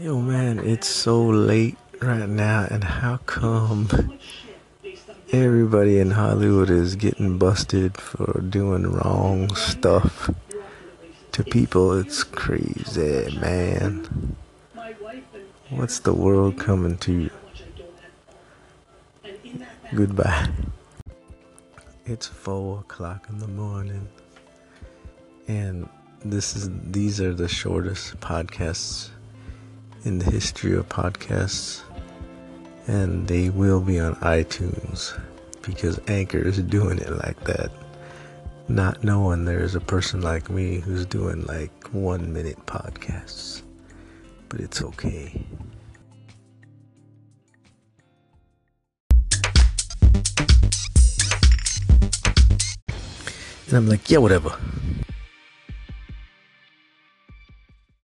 Yo, man, it's so late right now, and how come everybody in Hollywood is getting busted for doing wrong stuff to people? It's crazy, man. What's the world coming to? Goodbye. It's four o'clock in the morning, and this is these are the shortest podcasts in the history of podcasts, and they will be on iTunes because Anchor is doing it like that. Not knowing there's a person like me who's doing like one minute podcasts, but it's okay. And I'm like, yeah, whatever.